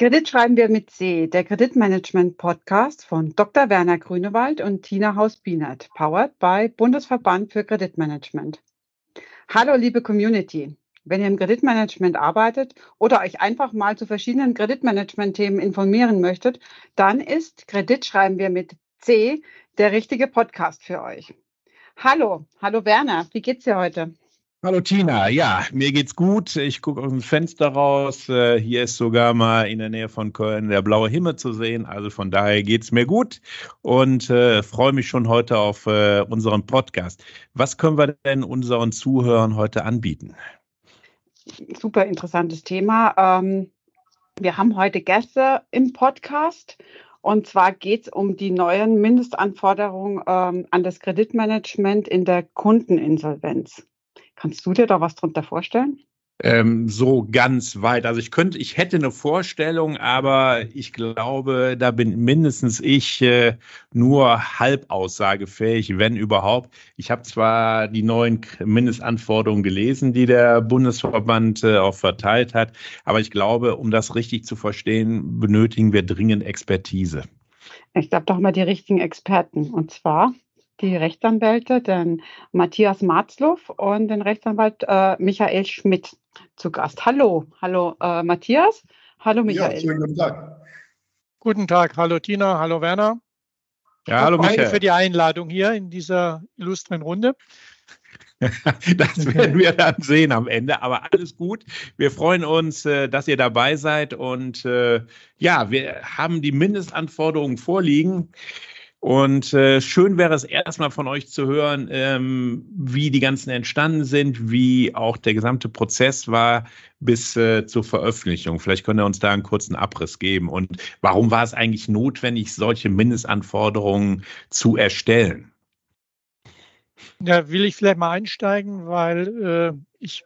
Kredit schreiben wir mit C, der Kreditmanagement-Podcast von Dr. Werner Grünewald und Tina Haus-Bienert, powered by Bundesverband für Kreditmanagement. Hallo, liebe Community. Wenn ihr im Kreditmanagement arbeitet oder euch einfach mal zu verschiedenen Kreditmanagement-Themen informieren möchtet, dann ist Kredit schreiben wir mit C der richtige Podcast für euch. Hallo, hallo Werner, wie geht's dir heute? Hallo Tina, ja, mir geht's gut. Ich gucke aus dem Fenster raus. Äh, hier ist sogar mal in der Nähe von Köln der blaue Himmel zu sehen. Also von daher geht's mir gut und äh, freue mich schon heute auf äh, unseren Podcast. Was können wir denn unseren Zuhörern heute anbieten? Super interessantes Thema. Ähm, wir haben heute Gäste im Podcast. Und zwar geht es um die neuen Mindestanforderungen ähm, an das Kreditmanagement in der Kundeninsolvenz. Kannst du dir da was drunter vorstellen? Ähm, so ganz weit. Also ich könnte, ich hätte eine Vorstellung, aber ich glaube, da bin mindestens ich äh, nur halb aussagefähig, wenn überhaupt. Ich habe zwar die neuen Mindestanforderungen gelesen, die der Bundesverband äh, auch verteilt hat, aber ich glaube, um das richtig zu verstehen, benötigen wir dringend Expertise. Ich habe doch mal die richtigen Experten. Und zwar die Rechtsanwälte, den Matthias Marzluff und den Rechtsanwalt äh, Michael Schmidt zu Gast. Hallo, hallo äh, Matthias, hallo Michael. Ja, schönen guten Tag. Guten Tag, hallo Tina, hallo Werner. Ja, hallo Michael. Danke für die Einladung hier in dieser illustren Runde. das werden wir dann sehen am Ende. Aber alles gut. Wir freuen uns, äh, dass ihr dabei seid. Und äh, ja, wir haben die Mindestanforderungen vorliegen. Und äh, schön wäre es erstmal von euch zu hören, ähm, wie die ganzen entstanden sind, wie auch der gesamte Prozess war bis äh, zur Veröffentlichung. Vielleicht könnt ihr uns da einen kurzen Abriss geben. Und warum war es eigentlich notwendig, solche Mindestanforderungen zu erstellen? Da will ich vielleicht mal einsteigen, weil äh, ich,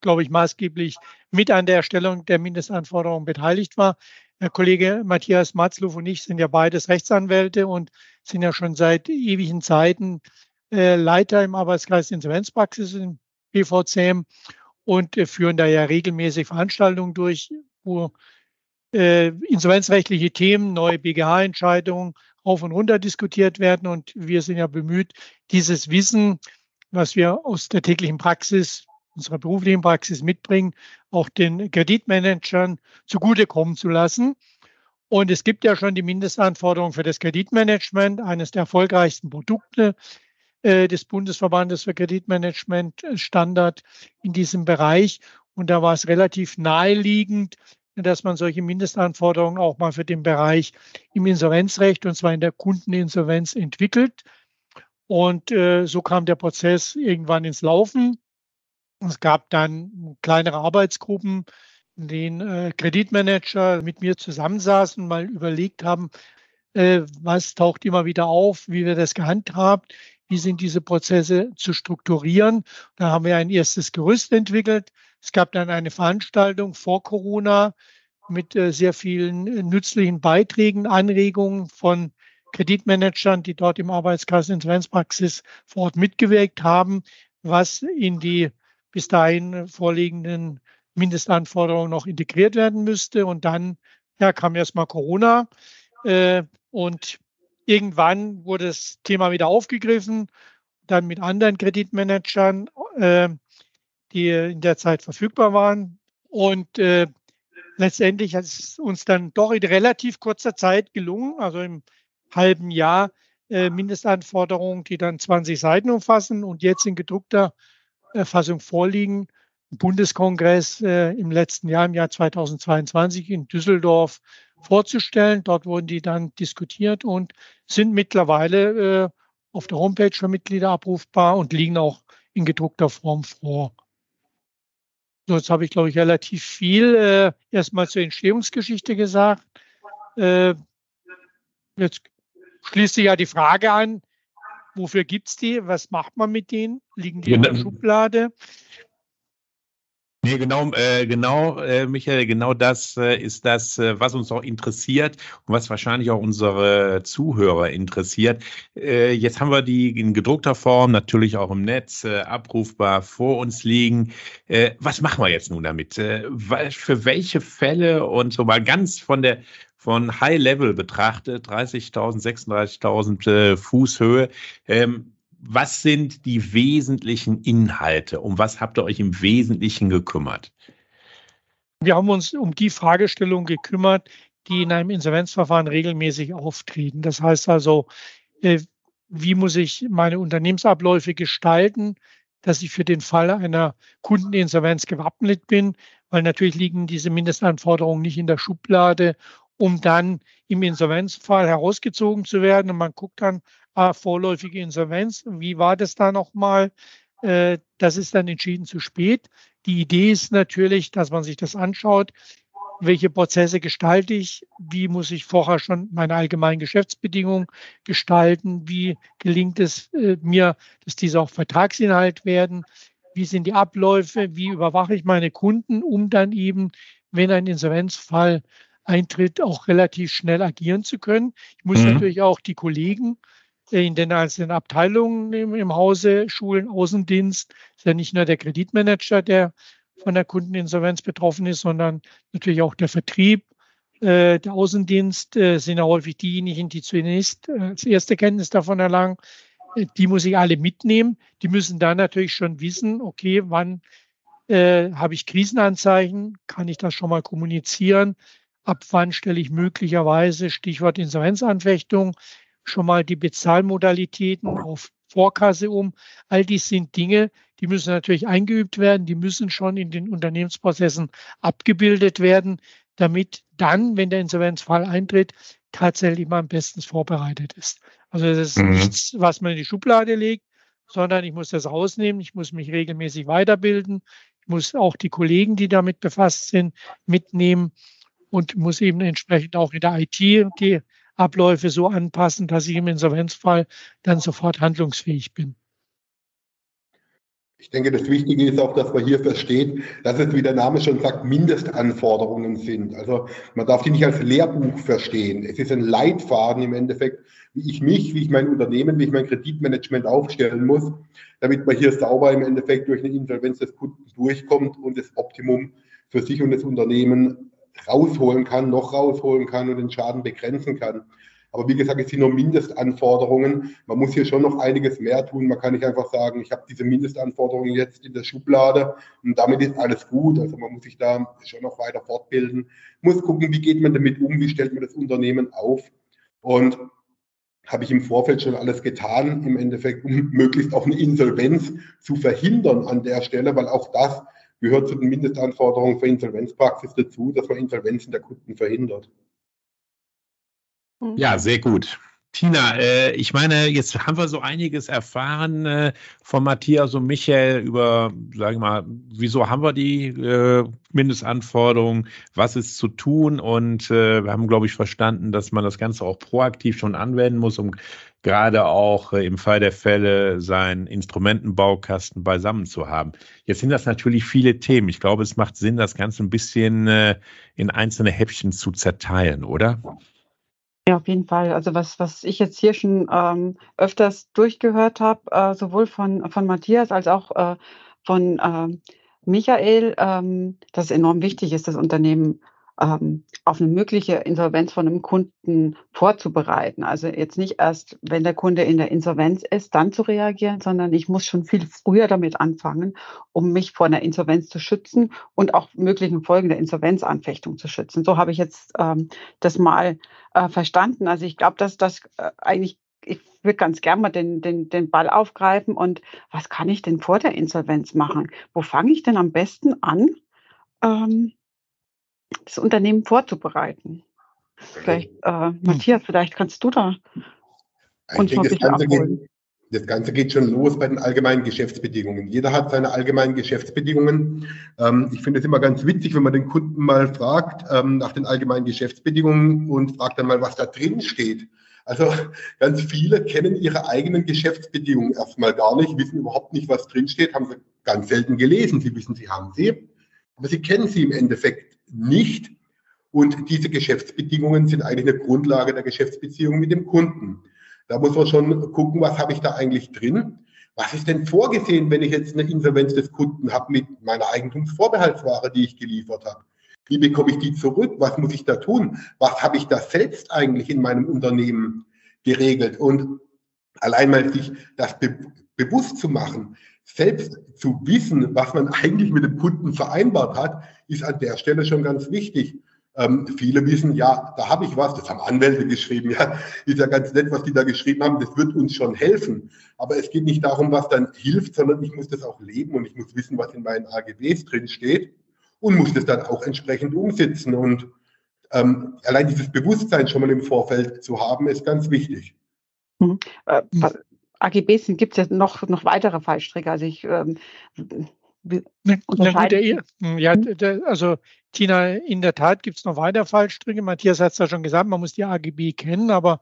glaube ich, maßgeblich mit an der Erstellung der Mindestanforderungen beteiligt war. Herr Kollege Matthias Matzlow und ich sind ja beides Rechtsanwälte und sind ja schon seit ewigen Zeiten äh, Leiter im Arbeitskreis Insolvenzpraxis im BVCM und äh, führen da ja regelmäßig Veranstaltungen durch, wo äh, insolvenzrechtliche Themen, neue BGH-Entscheidungen auf und runter diskutiert werden. Und wir sind ja bemüht, dieses Wissen, was wir aus der täglichen Praxis unserer beruflichen Praxis mitbringen, auch den Kreditmanagern zugutekommen zu lassen. Und es gibt ja schon die Mindestanforderungen für das Kreditmanagement, eines der erfolgreichsten Produkte äh, des Bundesverbandes für Kreditmanagement äh, Standard in diesem Bereich. Und da war es relativ naheliegend, dass man solche Mindestanforderungen auch mal für den Bereich im Insolvenzrecht und zwar in der Kundeninsolvenz entwickelt. Und äh, so kam der Prozess irgendwann ins Laufen. Es gab dann kleinere Arbeitsgruppen, denen äh, Kreditmanager mit mir zusammensaßen, mal überlegt haben, äh, was taucht immer wieder auf, wie wir das gehandhabt, wie sind diese Prozesse zu strukturieren. Da haben wir ein erstes Gerüst entwickelt. Es gab dann eine Veranstaltung vor Corona mit äh, sehr vielen äh, nützlichen Beiträgen, Anregungen von Kreditmanagern, die dort im Arbeitskreis Insolvenzpraxis vor Ort mitgewirkt haben, was in die bis dahin vorliegenden Mindestanforderungen noch integriert werden müsste. Und dann ja, kam erstmal Corona äh, und irgendwann wurde das Thema wieder aufgegriffen, dann mit anderen Kreditmanagern, äh, die in der Zeit verfügbar waren. Und äh, letztendlich hat es uns dann doch in relativ kurzer Zeit gelungen, also im halben Jahr, äh, Mindestanforderungen, die dann 20 Seiten umfassen und jetzt in gedruckter Fassung vorliegen. Bundeskongress äh, im letzten Jahr, im Jahr 2022 in Düsseldorf vorzustellen. Dort wurden die dann diskutiert und sind mittlerweile äh, auf der Homepage für Mitglieder abrufbar und liegen auch in gedruckter Form vor. So, jetzt habe ich, glaube ich, relativ viel äh, erstmal zur Entstehungsgeschichte gesagt. Äh, jetzt schließt sich ja die Frage an, Wofür gibt es die? Was macht man mit denen? Liegen die in der Schublade? Nee, genau, äh, genau, äh, Michael, genau das äh, ist das, äh, was uns auch interessiert und was wahrscheinlich auch unsere Zuhörer interessiert. Äh, jetzt haben wir die in gedruckter Form, natürlich auch im Netz äh, abrufbar vor uns liegen. Äh, was machen wir jetzt nun damit? Äh, für welche Fälle und so mal ganz von der von High Level betrachtet, 30.000, 36.000 äh, Fuß ähm, was sind die wesentlichen Inhalte? Um was habt ihr euch im Wesentlichen gekümmert? Wir haben uns um die Fragestellung gekümmert, die in einem Insolvenzverfahren regelmäßig auftreten. Das heißt also, äh, wie muss ich meine Unternehmensabläufe gestalten, dass ich für den Fall einer Kundeninsolvenz gewappnet bin, weil natürlich liegen diese Mindestanforderungen nicht in der Schublade, um dann im Insolvenzfall herausgezogen zu werden. Und man guckt dann, ah, vorläufige Insolvenz, wie war das da nochmal? Äh, das ist dann entschieden zu spät. Die Idee ist natürlich, dass man sich das anschaut, welche Prozesse gestalte ich, wie muss ich vorher schon meine allgemeinen Geschäftsbedingungen gestalten, wie gelingt es äh, mir, dass diese auch Vertragsinhalt werden, wie sind die Abläufe, wie überwache ich meine Kunden, um dann eben, wenn ein Insolvenzfall eintritt, auch relativ schnell agieren zu können. Ich muss mhm. natürlich auch die Kollegen in den einzelnen Abteilungen im, Hause, Schulen, Außendienst, ist ja nicht nur der Kreditmanager, der von der Kundeninsolvenz betroffen ist, sondern natürlich auch der Vertrieb, äh, der Außendienst äh, sind ja häufig diejenigen, die zunächst äh, als erste Kenntnis davon erlangen. Die muss ich alle mitnehmen. Die müssen dann natürlich schon wissen, okay, wann habe ich Krisenanzeichen? Kann ich das schon mal kommunizieren? Ab wann stelle ich möglicherweise, Stichwort Insolvenzanfechtung, schon mal die Bezahlmodalitäten auf Vorkasse um. All dies sind Dinge, die müssen natürlich eingeübt werden, die müssen schon in den Unternehmensprozessen abgebildet werden, damit dann, wenn der Insolvenzfall eintritt, tatsächlich man bestens vorbereitet ist. Also das ist mhm. nichts, was man in die Schublade legt, sondern ich muss das rausnehmen, ich muss mich regelmäßig weiterbilden, ich muss auch die Kollegen, die damit befasst sind, mitnehmen und muss eben entsprechend auch in der IT die Abläufe so anpassen, dass ich im Insolvenzfall dann sofort handlungsfähig bin. Ich denke, das Wichtige ist auch, dass man hier versteht, dass es, wie der Name schon sagt, Mindestanforderungen sind. Also man darf die nicht als Lehrbuch verstehen. Es ist ein Leitfaden im Endeffekt, wie ich mich, wie ich mein Unternehmen, wie ich mein Kreditmanagement aufstellen muss, damit man hier sauber im Endeffekt durch eine Insolvenz des Kunden durchkommt und das Optimum für sich und das Unternehmen rausholen kann, noch rausholen kann und den Schaden begrenzen kann. Aber wie gesagt, es sind nur Mindestanforderungen. Man muss hier schon noch einiges mehr tun. Man kann nicht einfach sagen, ich habe diese Mindestanforderungen jetzt in der Schublade und damit ist alles gut. Also man muss sich da schon noch weiter fortbilden, muss gucken, wie geht man damit um, wie stellt man das Unternehmen auf. Und habe ich im Vorfeld schon alles getan, im Endeffekt, um möglichst auch eine Insolvenz zu verhindern an der Stelle, weil auch das gehört zu den Mindestanforderungen für Insolvenzpraxis dazu, dass man Insolvenzen der Kunden verhindert. Ja, sehr gut. Tina, äh, ich meine, jetzt haben wir so einiges erfahren äh, von Matthias und Michael über, sagen wir mal, wieso haben wir die äh, Mindestanforderungen, was ist zu tun und äh, wir haben, glaube ich, verstanden, dass man das Ganze auch proaktiv schon anwenden muss, um gerade auch äh, im Fall der Fälle seinen Instrumentenbaukasten beisammen zu haben. Jetzt sind das natürlich viele Themen. Ich glaube, es macht Sinn, das Ganze ein bisschen äh, in einzelne Häppchen zu zerteilen, oder? Ja, auf jeden Fall. Also was, was ich jetzt hier schon ähm, öfters durchgehört habe, äh, sowohl von, von Matthias als auch äh, von äh, Michael, ähm, dass es enorm wichtig ist, das Unternehmen ähm, auf eine mögliche Insolvenz von einem Kunden vorzubereiten. Also jetzt nicht erst, wenn der Kunde in der Insolvenz ist, dann zu reagieren, sondern ich muss schon viel früher damit anfangen, um mich vor einer Insolvenz zu schützen und auch möglichen Folgen der Insolvenzanfechtung zu schützen. So habe ich jetzt ähm, das mal äh, verstanden. Also ich glaube, dass das äh, eigentlich ich würde ganz gerne mal den, den, den Ball aufgreifen und was kann ich denn vor der Insolvenz machen? Wo fange ich denn am besten an? Ähm, das Unternehmen vorzubereiten. Vielleicht, äh, Matthias, vielleicht kannst du da uns denke, bisschen abholen. Geht, das Ganze geht schon los bei den allgemeinen Geschäftsbedingungen. Jeder hat seine allgemeinen Geschäftsbedingungen. Ähm, ich finde es immer ganz witzig, wenn man den Kunden mal fragt ähm, nach den allgemeinen Geschäftsbedingungen und fragt dann mal, was da drin steht. Also ganz viele kennen ihre eigenen Geschäftsbedingungen erstmal gar nicht, wissen überhaupt nicht, was drin steht, haben sie ganz selten gelesen. Sie wissen, sie haben sie, aber sie kennen sie im Endeffekt nicht. Und diese Geschäftsbedingungen sind eigentlich eine Grundlage der Geschäftsbeziehung mit dem Kunden. Da muss man schon gucken, was habe ich da eigentlich drin? Was ist denn vorgesehen, wenn ich jetzt eine Insolvenz des Kunden habe mit meiner Eigentumsvorbehaltsware, die ich geliefert habe? Wie bekomme ich die zurück? Was muss ich da tun? Was habe ich da selbst eigentlich in meinem Unternehmen geregelt? Und allein mal sich das be bewusst zu machen, selbst zu wissen, was man eigentlich mit dem Kunden vereinbart hat, ist an der Stelle schon ganz wichtig. Ähm, viele wissen, ja, da habe ich was, das haben Anwälte geschrieben, ja, ist ja ganz nett, was die da geschrieben haben, das wird uns schon helfen. Aber es geht nicht darum, was dann hilft, sondern ich muss das auch leben und ich muss wissen, was in meinen AGBs drin steht und muss das dann auch entsprechend umsetzen. Und ähm, allein dieses Bewusstsein schon mal im Vorfeld zu haben, ist ganz wichtig. Mhm. Äh, AGBs gibt es ja noch, noch weitere Fallstricke. Also ich ähm, na, na gut, der, hm, ja, der, also Tina, in der Tat gibt es noch weitere Fallstricke. Matthias hat es ja schon gesagt, man muss die AGB kennen, aber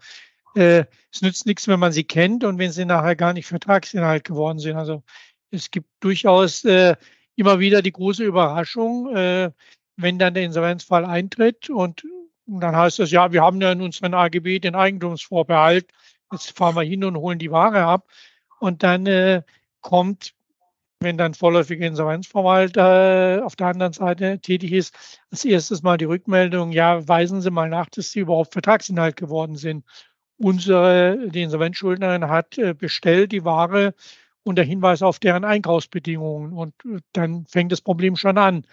äh, es nützt nichts, wenn man sie kennt und wenn sie nachher gar nicht Vertragsinhalt geworden sind. Also es gibt durchaus äh, immer wieder die große Überraschung, äh, wenn dann der Insolvenzfall eintritt und dann heißt es, ja, wir haben ja in unseren AGB den Eigentumsvorbehalt, jetzt fahren wir hin und holen die Ware ab. Und dann äh, kommt wenn dann vorläufiger Insolvenzverwalter äh, auf der anderen Seite tätig ist, als erstes mal die Rückmeldung, ja, weisen Sie mal nach, dass Sie überhaupt Vertragsinhalt geworden sind. Unsere, die Insolvenzschuldnerin hat äh, bestellt die Ware unter Hinweis auf deren Einkaufsbedingungen. Und äh, dann fängt das Problem schon an,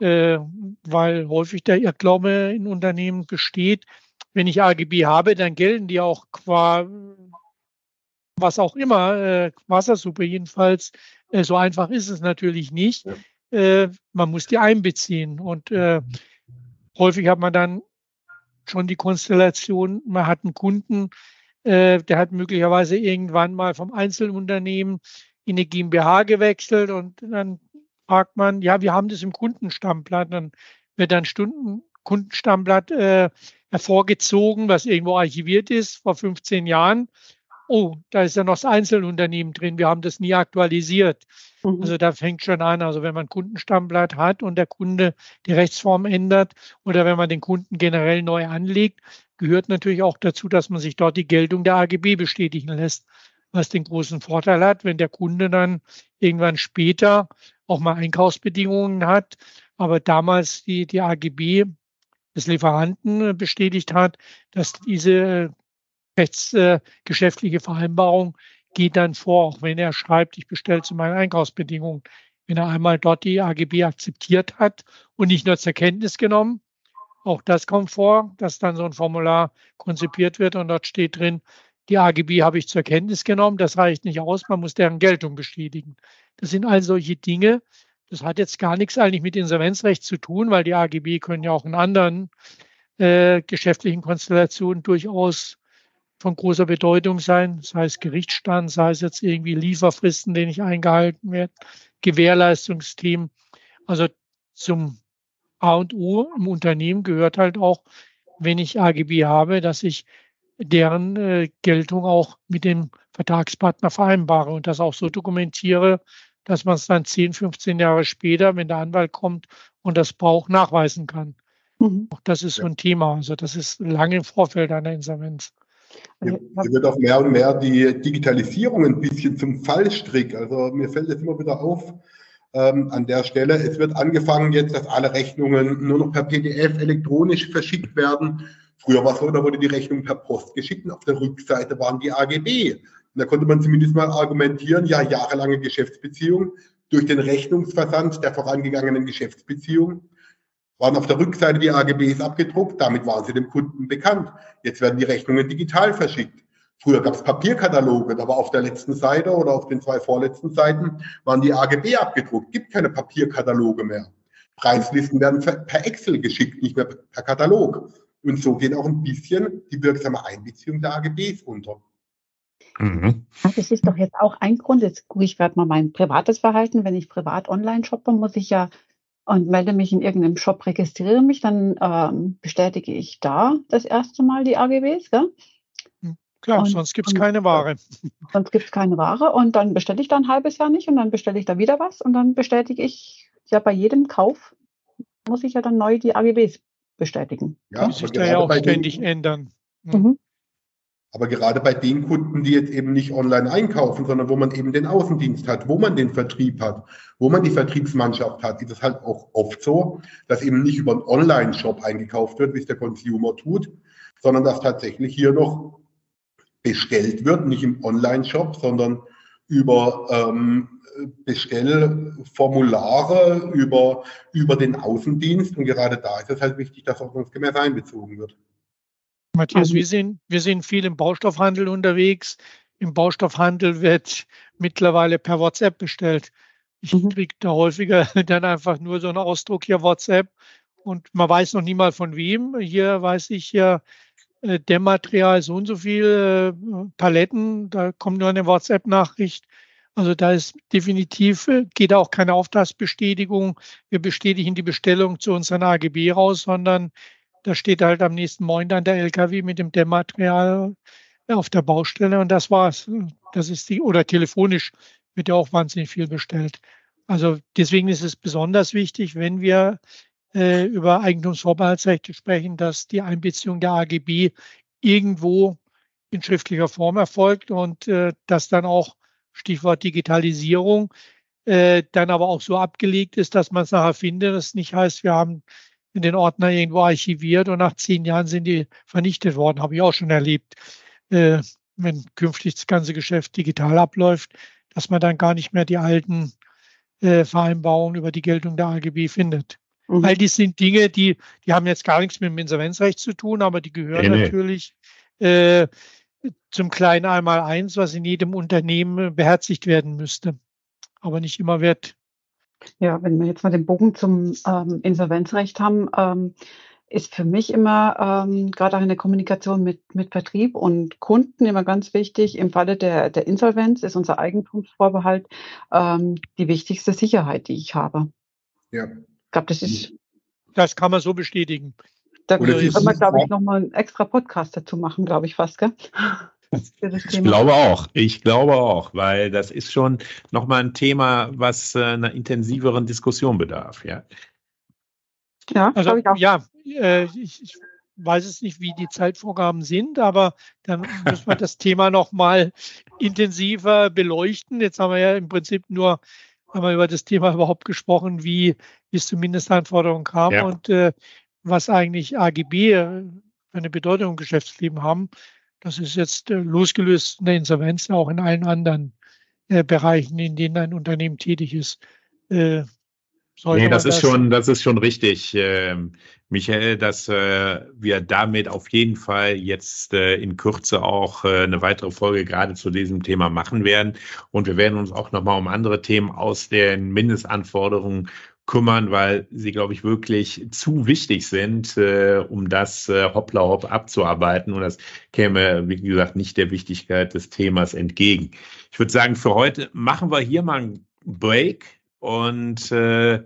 weil häufig der Irrglaube in Unternehmen besteht, wenn ich AGB habe, dann gelten die auch qua was auch immer, Wassersuppe jedenfalls, äh, so einfach ist es natürlich nicht. Ja. Äh, man muss die einbeziehen. Und äh, häufig hat man dann schon die Konstellation, man hat einen Kunden, äh, der hat möglicherweise irgendwann mal vom Einzelunternehmen in eine GmbH gewechselt und dann fragt man, ja, wir haben das im Kundenstammblatt. Dann wird dann Stunden Kundenstammblatt äh, hervorgezogen, was irgendwo archiviert ist vor 15 Jahren oh, da ist ja noch das Einzelunternehmen drin, wir haben das nie aktualisiert. Mhm. Also da fängt schon an, also wenn man Kundenstammblatt hat und der Kunde die Rechtsform ändert oder wenn man den Kunden generell neu anlegt, gehört natürlich auch dazu, dass man sich dort die Geltung der AGB bestätigen lässt, was den großen Vorteil hat, wenn der Kunde dann irgendwann später auch mal Einkaufsbedingungen hat, aber damals die, die AGB des Lieferanten bestätigt hat, dass diese rechtsgeschäftliche Vereinbarung geht dann vor, auch wenn er schreibt, ich bestelle zu meinen Einkaufsbedingungen. Wenn er einmal dort die AGB akzeptiert hat und nicht nur zur Kenntnis genommen, auch das kommt vor, dass dann so ein Formular konzipiert wird und dort steht drin, die AGB habe ich zur Kenntnis genommen, das reicht nicht aus, man muss deren Geltung bestätigen. Das sind all solche Dinge. Das hat jetzt gar nichts eigentlich mit Insolvenzrecht zu tun, weil die AGB können ja auch in anderen äh, geschäftlichen Konstellationen durchaus von großer Bedeutung sein, sei es Gerichtsstand, sei es jetzt irgendwie Lieferfristen, die nicht eingehalten werden, Gewährleistungsthemen. Also zum A und O im Unternehmen gehört halt auch, wenn ich AGB habe, dass ich deren äh, Geltung auch mit dem Vertragspartner vereinbare und das auch so dokumentiere, dass man es dann 10, 15 Jahre später, wenn der Anwalt kommt und das braucht, nachweisen kann. Mhm. Auch das ist so ein Thema. Also das ist lange im Vorfeld einer Insolvenz. Hier, hier wird auch mehr und mehr die Digitalisierung ein bisschen zum Fallstrick. Also mir fällt jetzt immer wieder auf, ähm, an der Stelle. Es wird angefangen jetzt, dass alle Rechnungen nur noch per PDF elektronisch verschickt werden. Früher war es so, da wurde die Rechnung per Post geschickt und auf der Rückseite waren die AGB. Und da konnte man zumindest mal argumentieren, ja, jahrelange Geschäftsbeziehung durch den Rechnungsversand der vorangegangenen Geschäftsbeziehung waren auf der Rückseite die AGBs abgedruckt, damit waren sie dem Kunden bekannt. Jetzt werden die Rechnungen digital verschickt. Früher gab es Papierkataloge, da war auf der letzten Seite oder auf den zwei vorletzten Seiten waren die AGB abgedruckt. Gibt keine Papierkataloge mehr. Preislisten werden per Excel geschickt, nicht mehr per Katalog. Und so geht auch ein bisschen die wirksame Einbeziehung der AGBs unter. Mhm. Das ist doch jetzt auch ein Grund. Jetzt gucke ich gerade mal mein privates Verhalten. Wenn ich privat online shoppe, muss ich ja und melde mich in irgendeinem Shop, registriere mich, dann ähm, bestätige ich da das erste Mal die AGBs. Gell? Hm, klar, und, sonst gibt es keine Ware. Sonst gibt es keine Ware und dann bestelle ich da ein halbes Jahr nicht und dann bestelle ich da wieder was und dann bestätige ich ja bei jedem Kauf, muss ich ja dann neu die AGBs bestätigen. Ja, die sich da ja auch ständig ändern. Mhm. Aber gerade bei den Kunden, die jetzt eben nicht online einkaufen, sondern wo man eben den Außendienst hat, wo man den Vertrieb hat, wo man die Vertriebsmannschaft hat, ist es halt auch oft so, dass eben nicht über einen Online-Shop eingekauft wird, wie es der Consumer tut, sondern dass tatsächlich hier noch bestellt wird, nicht im Online-Shop, sondern über ähm, Bestellformulare, über, über den Außendienst. Und gerade da ist es halt wichtig, dass ordnungsgemäß einbezogen wird. Matthias, also, wir, sind, wir sind viel im Baustoffhandel unterwegs. Im Baustoffhandel wird mittlerweile per WhatsApp bestellt. Ich mhm. kriege da häufiger dann einfach nur so einen Ausdruck hier WhatsApp und man weiß noch nie mal von wem. Hier weiß ich ja, äh, Dämmmaterial so und so viel äh, Paletten, da kommt nur eine WhatsApp-Nachricht. Also da ist definitiv, äh, geht auch keine Auftragsbestätigung. Wir bestätigen die Bestellung zu unseren AGB raus, sondern da steht halt am nächsten Morgen dann der LKW mit dem Dämmmaterial auf der Baustelle und das war's. Das ist die, oder telefonisch wird ja auch wahnsinnig viel bestellt. Also deswegen ist es besonders wichtig, wenn wir äh, über Eigentumsvorbehaltsrechte sprechen, dass die Einbeziehung der AGB irgendwo in schriftlicher Form erfolgt und äh, dass dann auch Stichwort Digitalisierung äh, dann aber auch so abgelegt ist, dass man es nachher findet. Das nicht heißt, wir haben in den Ordner irgendwo archiviert und nach zehn Jahren sind die vernichtet worden. Habe ich auch schon erlebt. Äh, wenn künftig das ganze Geschäft digital abläuft, dass man dann gar nicht mehr die alten äh, Vereinbarungen über die Geltung der AGB findet. Mhm. All dies sind Dinge, die, die haben jetzt gar nichts mit dem Insolvenzrecht zu tun, aber die gehören nee, natürlich äh, zum kleinen Einmaleins, was in jedem Unternehmen beherzigt werden müsste, aber nicht immer wird. Ja, wenn wir jetzt mal den Bogen zum ähm, Insolvenzrecht haben, ähm, ist für mich immer ähm, gerade auch in der Kommunikation mit, mit Vertrieb und Kunden immer ganz wichtig. Im Falle der, der Insolvenz ist unser Eigentumsvorbehalt ähm, die wichtigste Sicherheit, die ich habe. Ja. Ich glaube, das ist. Das kann man so bestätigen. Da können wir, glaube ich, nochmal einen extra Podcast dazu machen, glaube ich fast, gell? Ich glaube auch, ich glaube auch, weil das ist schon nochmal ein Thema, was äh, einer intensiveren Diskussion bedarf, ja. Ja, also, ich auch. ja, äh, ich, ich, weiß es nicht, wie die Zeitvorgaben sind, aber dann müssen wir das Thema nochmal intensiver beleuchten. Jetzt haben wir ja im Prinzip nur wir über das Thema überhaupt gesprochen, wie, es zu Mindestanforderungen kam ja. und äh, was eigentlich AGB äh, für eine Bedeutung im Geschäftsleben haben. Das ist jetzt äh, losgelöst in der Insolvenz auch in allen anderen äh, Bereichen, in denen ein Unternehmen tätig ist. Äh, nee, das, das ist schon, das ist schon richtig, äh, Michael, dass äh, wir damit auf jeden Fall jetzt äh, in Kürze auch äh, eine weitere Folge gerade zu diesem Thema machen werden. Und wir werden uns auch nochmal um andere Themen aus den Mindestanforderungen kümmern, weil sie, glaube ich, wirklich zu wichtig sind, äh, um das äh, hoppla hopp abzuarbeiten. Und das käme, wie gesagt, nicht der Wichtigkeit des Themas entgegen. Ich würde sagen, für heute machen wir hier mal einen Break und äh,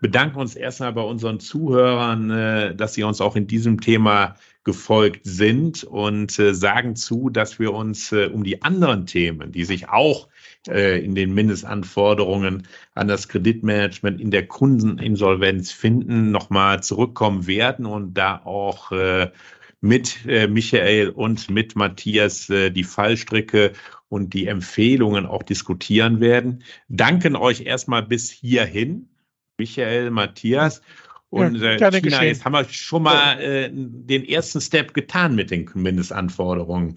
bedanken uns erstmal bei unseren Zuhörern, äh, dass sie uns auch in diesem Thema gefolgt sind und äh, sagen zu, dass wir uns äh, um die anderen Themen, die sich auch in den Mindestanforderungen an das Kreditmanagement in der Kundeninsolvenz finden, nochmal zurückkommen werden und da auch mit Michael und mit Matthias die Fallstricke und die Empfehlungen auch diskutieren werden. Danken euch erstmal bis hierhin. Michael, Matthias. Und ja, äh, Tina, jetzt haben wir schon mal äh, den ersten Step getan mit den Mindestanforderungen.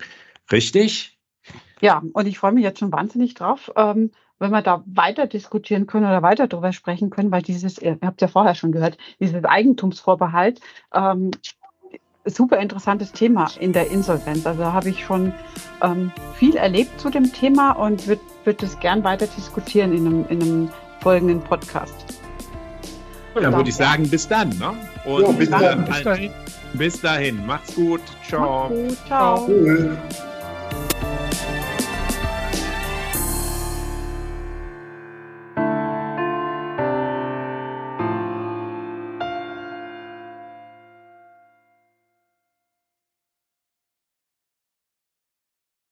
Richtig? Ja, und ich freue mich jetzt schon wahnsinnig drauf, ähm, wenn wir da weiter diskutieren können oder weiter darüber sprechen können, weil dieses, ihr habt ja vorher schon gehört, dieses Eigentumsvorbehalt, ähm, super interessantes Thema in der Insolvenz. Also da habe ich schon ähm, viel erlebt zu dem Thema und würde würd das gern weiter diskutieren in einem, in einem folgenden Podcast. Dann würde ich sagen, bis dann. Ne? Und ja, bis, dann. bis dahin. Bis dahin. Macht's gut. Ciao. Macht's gut. Ciao. Ciao.